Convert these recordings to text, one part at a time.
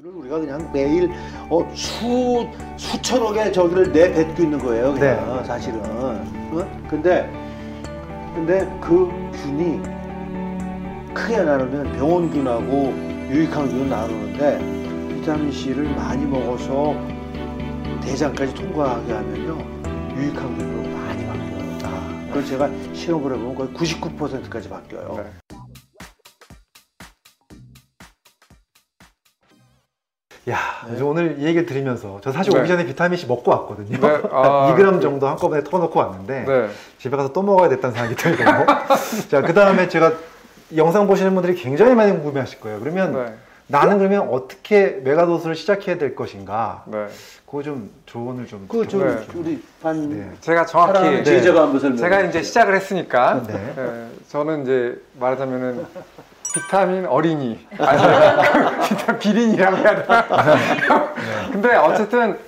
를 우리가 그냥 매일 어, 수 수천억의 저기를 내뱉고 있는 거예요. 그냥 사실은. 어? 근데 근데 그 균이 크게 나누면 병원균하고 유익한 균 나누는데 비타민 C를 많이 먹어서 대장까지 통과하게 하면요 유익한 균으로 많이 바뀌어요. 아, 그걸 제가 실험을 해보면 거의 99%까지 바뀌어요. 야, 네. 오늘 이 얘기를 들으면서 저 사실 네. 오기 전에 비타민 C 먹고 왔거든요. 네, 아, 2g 정도 한꺼번에 터놓고 왔는데 네. 집에 가서 또 먹어야 됐다는 생각이 들고 자, 그 다음에 제가 영상 보시는 분들이 굉장히 많이 궁금해하실 거예요. 그러면 네. 나는 그러면 어떻게 메가도스를 시작해야 될 것인가? 네. 그거 좀 조언을 좀. 그저 네. 우리 반 네. 제가 정확히 네. 제가 이제 시작을 했으니까 저는 이제 말하자면은 비타민 어린이 아니 비타민 비린이라고 해야 되나? 근데 어쨌든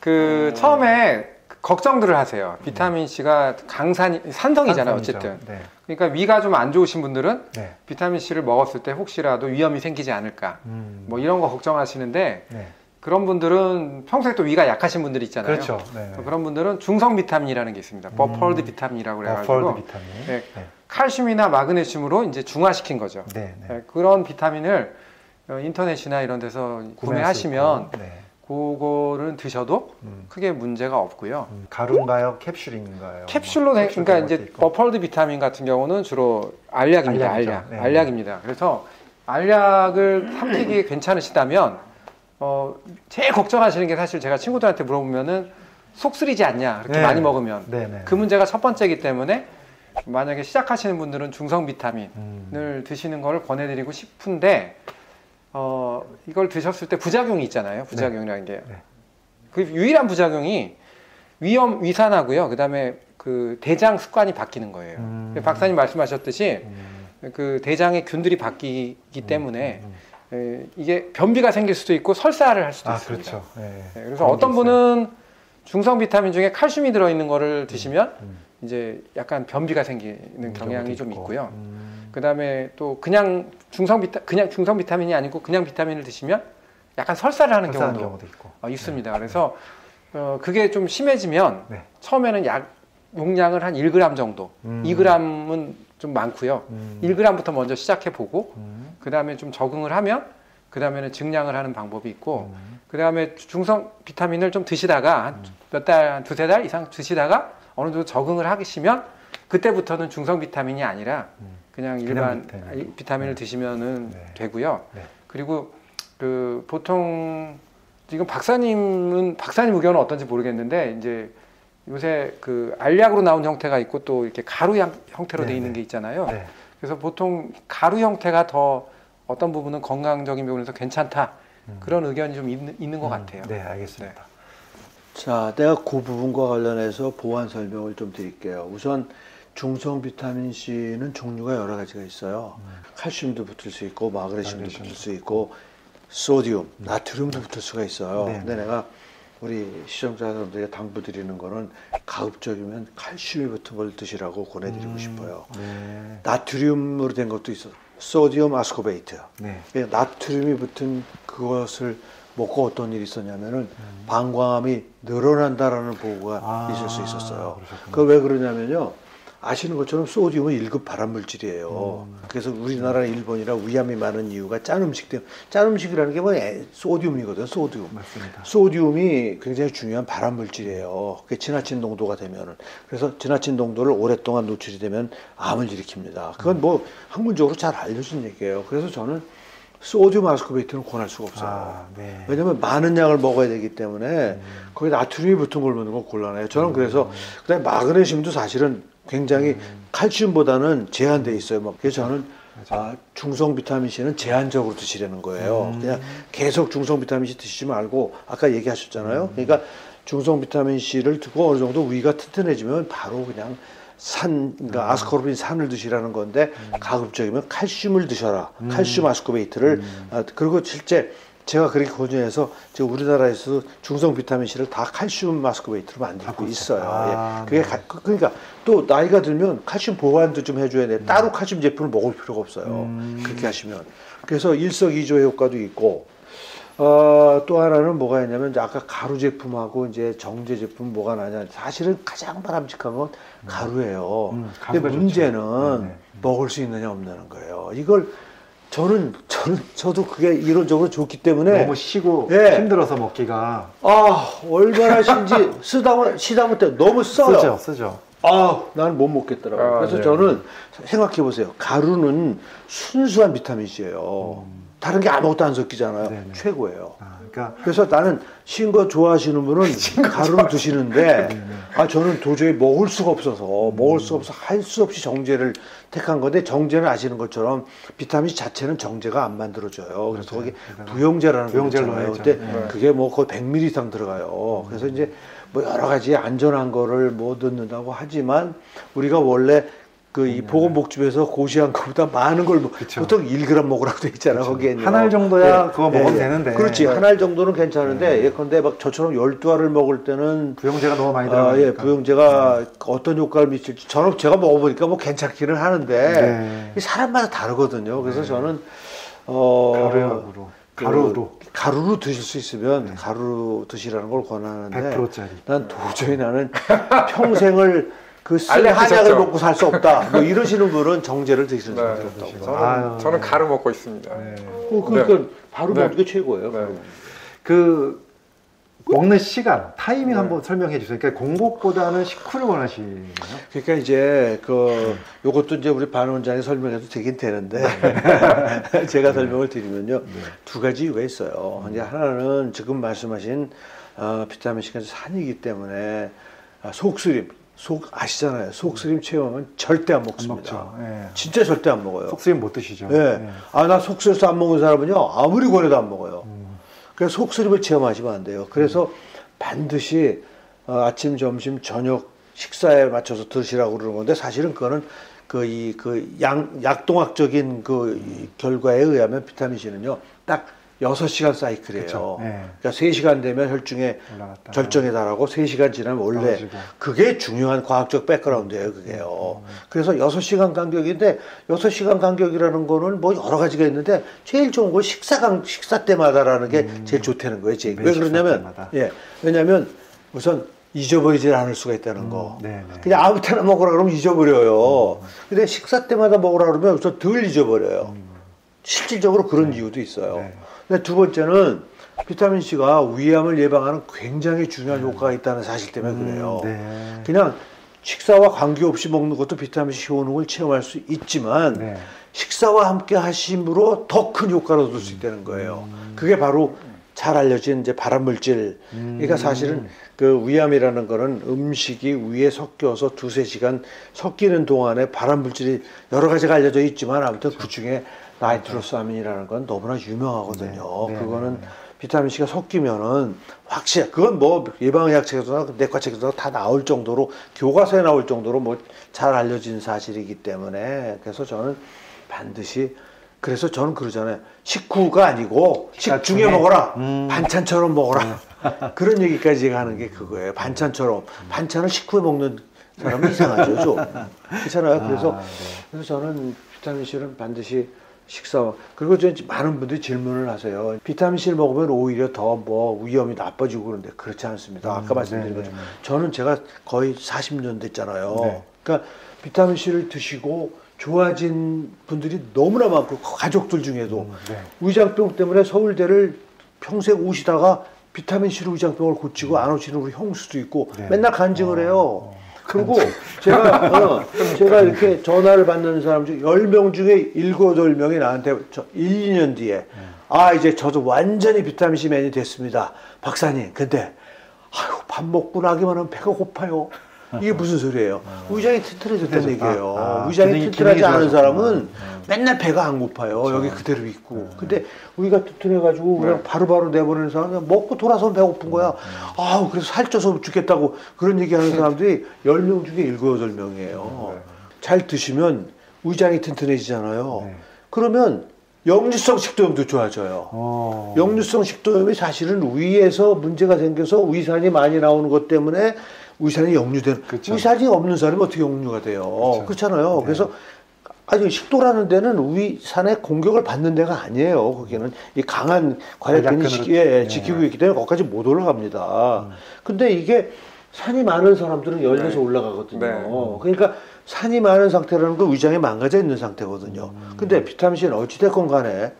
그 처음에 걱정들을 하세요. 비타민 C가 강산 산성이잖아요. 산성이죠. 어쨌든 네. 그러니까 위가 좀 안 좋으신 분들은 네. 비타민 C를 먹었을 때 혹시라도 위염이 생기지 않을까 음. 뭐 이런 거 걱정하시는데 네. 그런 분들은 평소에 또 위가 약하신 분들 있잖아요. 그렇죠. 네. 그런 분들은 중성 비타민이라는 게 있습니다. buffered 음. 비타민이라고 buffered 그래가지고 비타민. 칼슘이나 마그네슘으로 이제 중화시킨 거죠. 네. 네. 네, 그런 비타민을 어, 인터넷이나 이런 데서 구매하시면. 네. 그거를 드셔도 음. 크게 문제가 없고요. 음, 가루인가요? 캡슐인가요? 캡슐로 된, 캡슐 그러니까 때 이제 있고. 버펄드 비타민 같은 경우는 주로 알약입니다. 알약이죠. 알약, 네. 알약입니다. 그래서 알약을 삼키기 괜찮으시다면 어, 제일 걱정하시는 게 사실 제가 친구들한테 물어보면은 속 쓰리지 않냐 그렇게 네. 많이 먹으면 네, 네. 그 문제가 첫 번째이기 때문에 만약에 시작하시는 분들은 중성 비타민을 음. 드시는 걸 권해드리고 싶은데 어, 이걸 드셨을 때 부작용이 있잖아요. 부작용이라는 게. 네. 그 유일한 부작용이 위험 위산하고요. 그다음에 그 대장 습관이 바뀌는 거예요. 음. 박사님 말씀하셨듯이 음. 그 대장의 균들이 바뀌기 때문에 음, 에, 이게 변비가 생길 수도 있고 설사를 할 수도 아 있습니다. 그렇죠. 네. 네, 그래서 어떤. 분은 중성 비타민 중에 칼슘이 들어있는 거를 드시면 음. 이제 약간 변비가 생기는 음, 경향이 좀 있고. 있고요. 음. 그다음에 또 그냥 중성 비타 그냥 중성 비타민이 아니고 그냥 비타민을 드시면 약간 설사를 하는 경우도 경우도. 어, 있습니다. 그래서 어, 그게 좀 심해지면 네. 처음에는 약 용량을 한 1g 정도, 음. 2g은 좀 많고요. 음. 1g부터 먼저 시작해 보고 음. 그다음에 좀 적응을 하면 그다음에는 증량을 하는 방법이 있고 음. 그다음에 중성 비타민을 좀 드시다가 한몇 달, 한 두세 달 이상 드시다가 어느 정도 적응을 하시면 그때부터는 중성 비타민이 아니라 음. 그냥 그냥 일반 비타민. 비타민을 네. 드시면은 네. 되고요. 네. 그리고 그 보통 지금 박사님은 박사님 의견은 어떤지 모르겠는데 이제 요새 그 알약으로 나온 형태가 있고 또 이렇게 가루 형- 형태로 네, 돼 있는 네. 게 있잖아요. 네. 그래서 보통 가루 형태가 더 어떤 부분은 건강적인 부분에서 괜찮다 음. 그런 의견이 좀 있는, 있는 것 음. 같아요. 네, 알겠습니다. 자, 내가 그 부분과 관련해서 보완 설명을 좀 드릴게요. 우선 중성 비타민 C는 종류가 여러 가지가 있어요. 칼슘도 붙을 수 있고 마그네슘도 마그네슘도 붙을 수 있고 소디움, 나트륨도 붙을 수가 있어요. 네. 근데 내가 우리 시청자분들에게 당부드리는 거는 가급적이면 칼슘이 붙은 걸 드시라고 권해드리고 음. 싶어요. 네. 나트륨으로 된 것도 있어. 소디움 아스코베이트. 네. 예, 나트륨이 붙은 그것을 먹고 어떤 일이 있었냐면은 방광암이 늘어난다라는 보고가 음. 아, 있을 수 있었어요. 그 왜 그러냐면요. 아시는 것처럼 소디움은 1급 발암물질이에요. 음. 그래서 우리나라 일본이랑 위암이 많은 이유가 짠 음식 때문에 짠 음식이라는 게 뭐 소디움이거든요. 소디움. 맞습니다. 소디움이 굉장히 중요한 발암 물질이에요. 그게 지나친 농도가 되면은 그래서 지나친 농도를 오랫동안 노출이 되면 암을 일으킵니다. 그건 뭐 학문적으로 잘 알려진 얘기예요. 그래서 저는 소디움 아스코베이트는 권할 수가 없어요. 아, 네. 왜냐면 많은 양을 먹어야 되기 때문에 거기 나트륨이 붙은 걸 먹는 건 곤란해요. 저는 그래서 그다음에 마그네슘도 사실은 굉장히 칼슘보다는 제한돼 있어요. 막 그래서 저는 아, 중성 비타민 C는 제한적으로 드시라는 거예요. 그냥 계속 중성 비타민 C 드시지 말고 아까 얘기하셨잖아요. 그러니까 중성 비타민 C를 두고 어느 정도 위가 튼튼해지면 바로 그냥 산, 그러니까 아스코르빈 산을 드시라는 건데 가급적이면 칼슘을 드셔라. 칼슘 아스코베이트를 아, 그리고 실제 제가 그렇게 권유해서 지금 우리나라에서 중성 비타민 C를 다 칼슘 아스코베이트로 만들고 있어요. 아, 예. 그게 네. 가- 그- 그러니까 또 나이가 들면 칼슘 보완도 좀 해줘야 돼. 따로 칼슘 제품을 먹을 필요가 없어요. 음. 그렇게 하시면. 그래서 일석이조의 효과도 있고 어, 또 하나는 뭐가 있냐면 아까 가루 제품하고 이제 정제 제품 뭐가 나냐. 사실은 가장 바람직한 건 가루예요. 음, 근데 가루가 좋죠. 문제는 네, 네. 먹을 수 있느냐 없느냐는 거예요. 이걸 저는 저는 저도 그게 이론적으로 좋기 때문에 너무 쉬고 네. 힘들어서 먹기가 아 얼마나 신지 쓰다 보 시다 못해 너무 써요. 쓰죠, 쓰죠. 아, 나는 못 먹겠더라고요. 아, 그래서 네. 저는 생각해 보세요. 가루는 순수한 비타민C예요. 다른 게 아무것도 안 섞이잖아요. 네, 네. 최고예요. 아, 그러니까 그래서 나는 신 거 좋아하시는 분은 가루를 드시는데 네, 아 저는 도저히 먹을 수가 없어서 먹을 수가 없어 할 수 없이 정제를 택한 건데 정제는 아시는 것처럼 비타민 자체는 정제가 안 만들어져요. 그래서 거기 부용제라는 거 부용제로. 해야죠. 근데 네. 그게 뭐 거의 100ml 이상 들어가요. 그래서 이제 뭐 여러 가지 안전한 거를 못 넣는다고 하지만 우리가 원래 그 이 보건복지부에서 고시한 것보다 많은 걸 먹- 그쵸. 보통 1g 먹으라고 돼 있잖아. 거기에 한알 정도야 그거 먹으면 되는데. 그렇지. 한 알 정도는 괜찮은데 예 컨대 막 저처럼 12알을 먹을 때는 부용제가 너무 많이 아, 들어가니까. 예, 부용제가 어떤 효과를 미칠지 저는 제가 먹어보니까 뭐 괜찮기는 하는데 네. 이 사람마다 다르거든요. 그래서 저는 어 가루약으로. 그 가루로. 가루로 드실 수 있으면 가루로 드시라는 걸 권하는데 100%짜리. 난 도저히 나는 평생을 그쓴 알레르기 한약을? 먹고 살 수 없다. 뭐 이러시는 분은 정제를 드시는 네. 없다고. 드시고. 저는, 아유, 저는 네. 가루 먹고 있습니다. 네. 어, 그러니까 바로 네. 먹는 게 최고예요. 네. 그 먹는 시간, 타이밍 한번 설명해 주세요. 그러니까 공복보다는 식후를 원하시나요? 그러니까 이제 그 요것도 이제 우리 반 원장이 설명해도 되긴 되는데 제가 설명을 드리면요 두 가지 이유가 있어요. 이제 하나는 지금 말씀하신 어, 비타민 C가 산이기 때문에 아, 속쓰림 속 아시잖아요. 속쓰림 체험은 절대 안안 먹습니다. 먹죠. 예. 진짜 절대 안 먹어요. 속쓰림 못 드시죠? 예. 예. 아, 나 속쓰려서 안 먹는 사람은요, 아무리 권해도 안 먹어요. 음. 그래서 속쓰림을 체험하시면 안 돼요. 그래서 반드시 어, 아침, 점심, 저녁 식사에 맞춰서 드시라고 그러는 건데 사실은 그거는 그 이그양 약동학적인 그이 결과에 의하면 비타민 C는요, 딱 6시간 사이클이에요. 그쵸. 예. 그러니까 3시간 되면 혈중에 올라갔다. 절정에 달하고 3시간 지나면 원래 떨어지고. 그게 중요한 과학적 백그라운드예요, 그게요. 그래서 6시간 간격인데 6시간 간격이라는 거는 뭐 여러 가지가 있는데 제일 좋은 건 식사 간 식사 때마다라는 게 제일 좋다는 거예요. 제일. 매왜 그러냐면 때마다. 예. 왜냐면 우선 잊어버리질 않을 수가 있다는 거. 네, 네. 그냥 아무 때나 먹으라 그러면 잊어버려요. 근데 식사 때마다 먹으라 그러면 우선 덜 잊어버려요. 실질적으로 그런 이유도 있어요. 네. 근데 두 번째는 비타민 C가 위암을 예방하는 굉장히 중요한 효과가 있다는 사실 때문에 그래요. 네. 그냥 식사와 관계없이 먹는 것도 비타민 C 효능을 체험할 수 있지만 네. 식사와 함께 하심으로 더 큰 효과를 얻을 수 있다는 거예요. 그게 바로 잘 알려진 이제 발암 물질. 그러니까 사실은 그 위암이라는 거는 음식이 위에 섞여서 두세 시간 섞이는 동안에 발암 물질이 여러 가지가 알려져 있지만 아무튼 그 중에 나이트로사민이라는 건 너무나 유명하거든요. 네, 네, 그거는 네, 네. 비타민 C가 섞이면은 확실히 그건 뭐 예방의학 책에서나 내과 책에서나 다 나올 정도로 교과서에 나올 정도로 뭐 잘 알려진 사실이기 때문에 그래서 저는 반드시 그래서 저는 그러잖아요. 식후가 아니고 식중에. 먹어라. 음. 반찬처럼 먹어라. 그런 얘기까지 제가 하는 게 그거예요. 반찬처럼. 반찬을 식후에 먹는 사람은 이상하죠, 좀. 그렇잖아요. 그래서, 아, 네. 그래서 저는 비타민 C는 반드시 식사, 그리고 저 많은 분들이 질문을 하세요. 비타민 C를 먹으면 오히려 더 뭐 위험이 나빠지고 그러는데 그렇지 않습니다. 아까 음, 말씀드린 네, 것처럼. 네, 네. 저는 제가 거의 40년 됐잖아요. 네. 그러니까 비타민 C를 드시고 좋아진 분들이 너무나 많고 가족들 중에도 네. 위장병 때문에 서울대를 평생 오시다가 비타민 C로 위장병을 고치고 안 오시는 우리 형수도 있고 네. 맨날 간증을 해요. 그리고 제가 어, 제가 이렇게 전화를 받는 사람 중 10명 중에 7, 8명이 나한테 저 1, 2년 뒤에 아 이제 저도 완전히 비타민 C 맨이 됐습니다. 박사님. 근데 아유 밥 먹고 나기만 하면 배가 고파요. 이게 무슨 소리예요? 위장이 튼튼해졌다는 튼튼해졌다. 얘기예요. 아, 위장이 기능이- 튼튼하지 않은. 사람은 맨날 배가 안 고파요. 여기 그대로 있고. 근데 우리가 튼튼해가지고 그냥 바로바로 내보내는 사람은 그냥 먹고 돌아서면 배고픈 거야. 아우, 그래서 살쪄서 죽겠다고 그런 얘기 하는 사람들이 10명 중에 7, 8명이에요. 잘 드시면 위장이 튼튼해지잖아요. 네. 그러면 역류성 식도염도 좋아져요. 어. 역류성 식도염이 사실은 위에서 문제가 생겨서 위산이 많이 나오는 것 때문에 위산이 역류되는 그쵸. 위산이 없는 사람이 어떻게 역류가 돼요? 그쵸. 그렇잖아요. 네. 그래서 아니 식도라는 데는 위산의 공격을 받는 데가 아니에요. 거기는 이 강한 과략근이 지, 예, 네. 지키고 있기 때문에 거기까지 못 올라갑니다. 근데 이게 산이 많은 사람들은 열려서 네. 올라가거든요. 네. 그러니까 산이 많은 상태라는 건 위장이 망가져 있는 상태거든요. 근데 비타민C는 어찌됐건 간에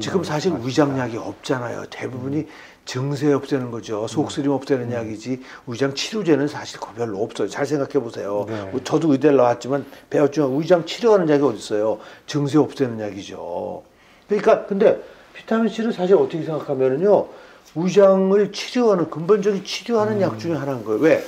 지금 사실. 위장약이 없잖아요. 대부분이 증세 없애는 거죠. 속쓰림 없애는 약이지 위장 치료제는 사실 거 별로 없어요. 잘 생각해 보세요. 네. 저도 의대를 나왔지만 배웠지만 위장 치료하는 약이 어디 있어요? 증세 없애는 약이죠. 그러니까 근데 비타민 C는 사실 어떻게 생각하면은요. 위장을 치료하는 근본적인 치료하는 약 중에 하나인 거예요. 왜?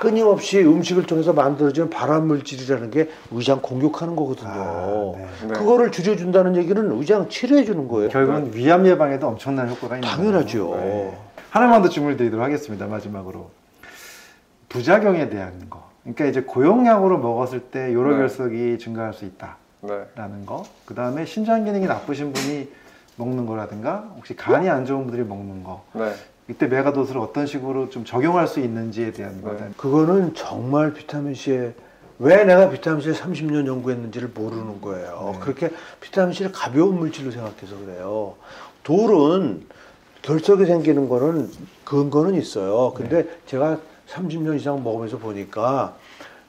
끊임없이 음식을 통해서 만들어지는 발암 물질이라는 게 위장 공격하는 거거든요. 아, 네. 네. 그거를 줄여준다는 얘기는 위장 치료해 주는 거예요. 결국은 위암 예방에도 엄청난 효과가 있는 당연하죠. 네. 하나만 더 질문을 드리도록 하겠습니다. 마지막으로 부작용에 대한 거. 그러니까 이제 고용약으로 먹었을 때 요로 결석이 증가할 수 있다라는 네. 거. 그 다음에 신장 기능이 나쁘신 분이 먹는 거라든가 혹시 간이 안 좋은 분들이 먹는 거. 네. 이때 메가도스를 어떤 식으로 좀 적용할 수 있는지에 대한 네. 대한 그거는 정말 비타민 C에 왜 내가 비타민 C를 30년 연구했는지를 모르는 거예요. 네. 그렇게 비타민 C를 가벼운 물질로 생각해서 그래요. 돌은 결석이 생기는 거는 근거는 있어요. 근데 제가 30년 이상 먹으면서 보니까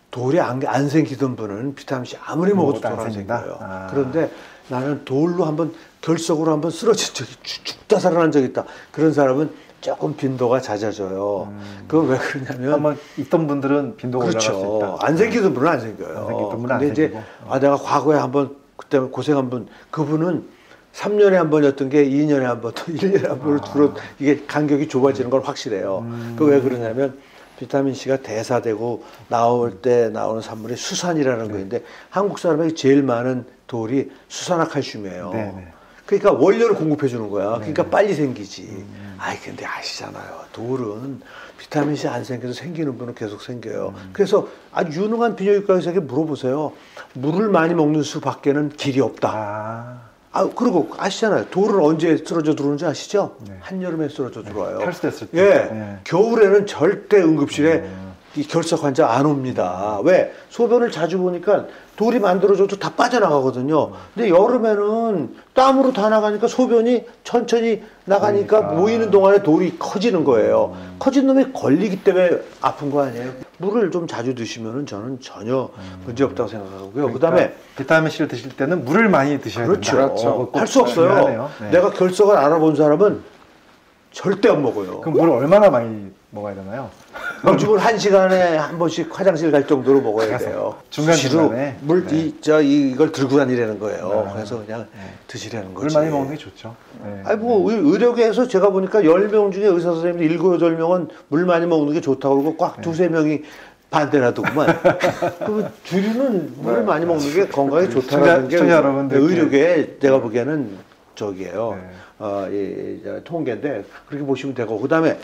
돌이 안, 안 생기던 분은 비타민 C 아무리 먹어도 돌 안? 생겨요. 아. 그런데 나는 돌로 한번 결석으로 한번 쓰러진 적이 죽- 죽다 살아난 적이 있다. 그런 사람은 조금 빈도가 잦아져요. 음. 그건 왜 그러냐면 한번 있던 분들은 빈도가 올라갈 수 그렇죠. 있다. 안 생기던 분은 안 생겨요. 안 생기던 분은 안 근데 이제 생기고. 아 내가 과거에 한번 그때 고생한 분 그분은 3년에 한 번이었던 게 2년에 한 번, 또 1년에 한 번을 줄어 이게 간격이 좁아지는 건 확실해요. 음. 그왜 그러냐면 비타민 C가 대사되고 나올 때 나오는 산물이 수산이라는 네. 거인데 한국 사람에게 제일 많은 돌이 수산화 칼슘이에요. 네, 네. 그러니까 원료를 공급해 주는 거야. 네. 그러니까 빨리 생기지. 음. 아이 근데 아시잖아요. 돌은 비타민 C 안 생겨서 생기는 분은 계속 생겨요. 음. 그래서 아주 유능한 비뇨기과 의사에게 물어보세요. 물을 많이 먹는 수밖에는 길이 없다. 아, 아 그리고 아시잖아요. 돌은 언제 쓰러져 들어오는지 아시죠? 네. 한여름에 쓰러져 들어와요. 탈수됐을 때. 예, 네. 겨울에는 절대 응급실에 음. 이 결석 환자 안 옵니다. 왜? 소변을 자주 보니까 돌이 만들어져도 다 빠져나가거든요. 근데 여름에는 땀으로 다 나가니까 소변이 천천히 나가니까 그러니까. 모이는 동안에 돌이 커지는 거예요. 커진 놈이 걸리기 때문에 아픈 거 아니에요? 물을 좀 자주 드시면은 저는 전혀 문제 없다고 생각하고요. 그 다음에 그러니까 비타민 C를 드실 때는 물을 많이 드셔야 그렇죠. 된다. 그렇죠. 저거 꼭할수 없어요. 네. 내가 결석을 알아본 사람은 절대 안 먹어요. 그럼 물을 얼마나 많이 먹어야 되나요? 요즘은 한 시간에 한 번씩 화장실 갈 정도로 먹어야 돼요. 중간 중간에? 물, 네. 이, 저, 이, 이걸 들고 다니라는 거예요. 네. 그래서 그냥 네. 드시라는 물 거지. 많이 먹는 게 좋죠. 네. 아니, 뭐, 의- 의료계에서 제가 보니까 10명 중에 의사 선생님들 7, 8명은 물 많이 먹는 게 좋다고 그러고 꽉 네. 두세 명이 반대를 하더구만. 그러면 주류는 물을 네. 많이 먹는 게 건강에 좋다는 게 의료계에 내가 보기에는 저기예요. 네. 어, 이, 이, 저, 통계인데 그렇게 보시면 되고 그다음에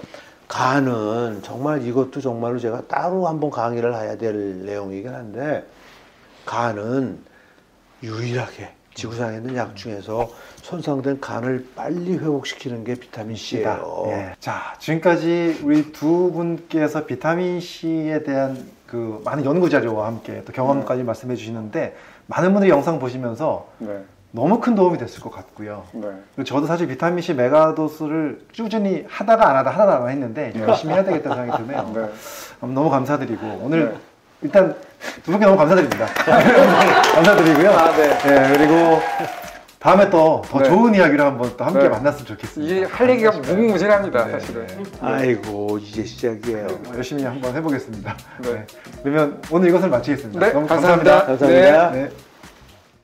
간은 정말 이것도 정말로 제가 따로 한번 강의를 해야 될 내용이긴 한데 간은 유일하게 지구상에 있는 약 중에서 손상된 간을 빨리 회복시키는 게 비타민 C예요. 예. 자, 지금까지 우리 두 분께서 비타민 C에 대한 그 많은 연구 자료와 함께 또 경험까지 말씀해 주시는데 많은 분들이 영상 보시면서 네. 너무 큰 도움이 됐을 것 같고요. 네. 저도 사실 비타민 C 메가도스를 꾸준히 하다가 안 하다 하다가 안 하다 했는데 열심히 해야 되겠다는 생각이 드네요. 네. 음, 너무 감사드리고 오늘 네. 일단 두 분께 너무 감사드립니다. 감사드리고요. 아, 네. 네, 그리고 다음에 또더 네. 좋은 이야기로 한번 또 함께 네. 만났으면 좋겠습니다. 이게 할 얘기가 무궁무진합니다, 네, 사실은. 네. 아이고 이제 시작이에요. 열심히 한번 해보겠습니다. 네. 네. 그러면 오늘 이것을 마치겠습니다. 네, 너무 감사합니다. 감사합니다. 감사합니다. 네.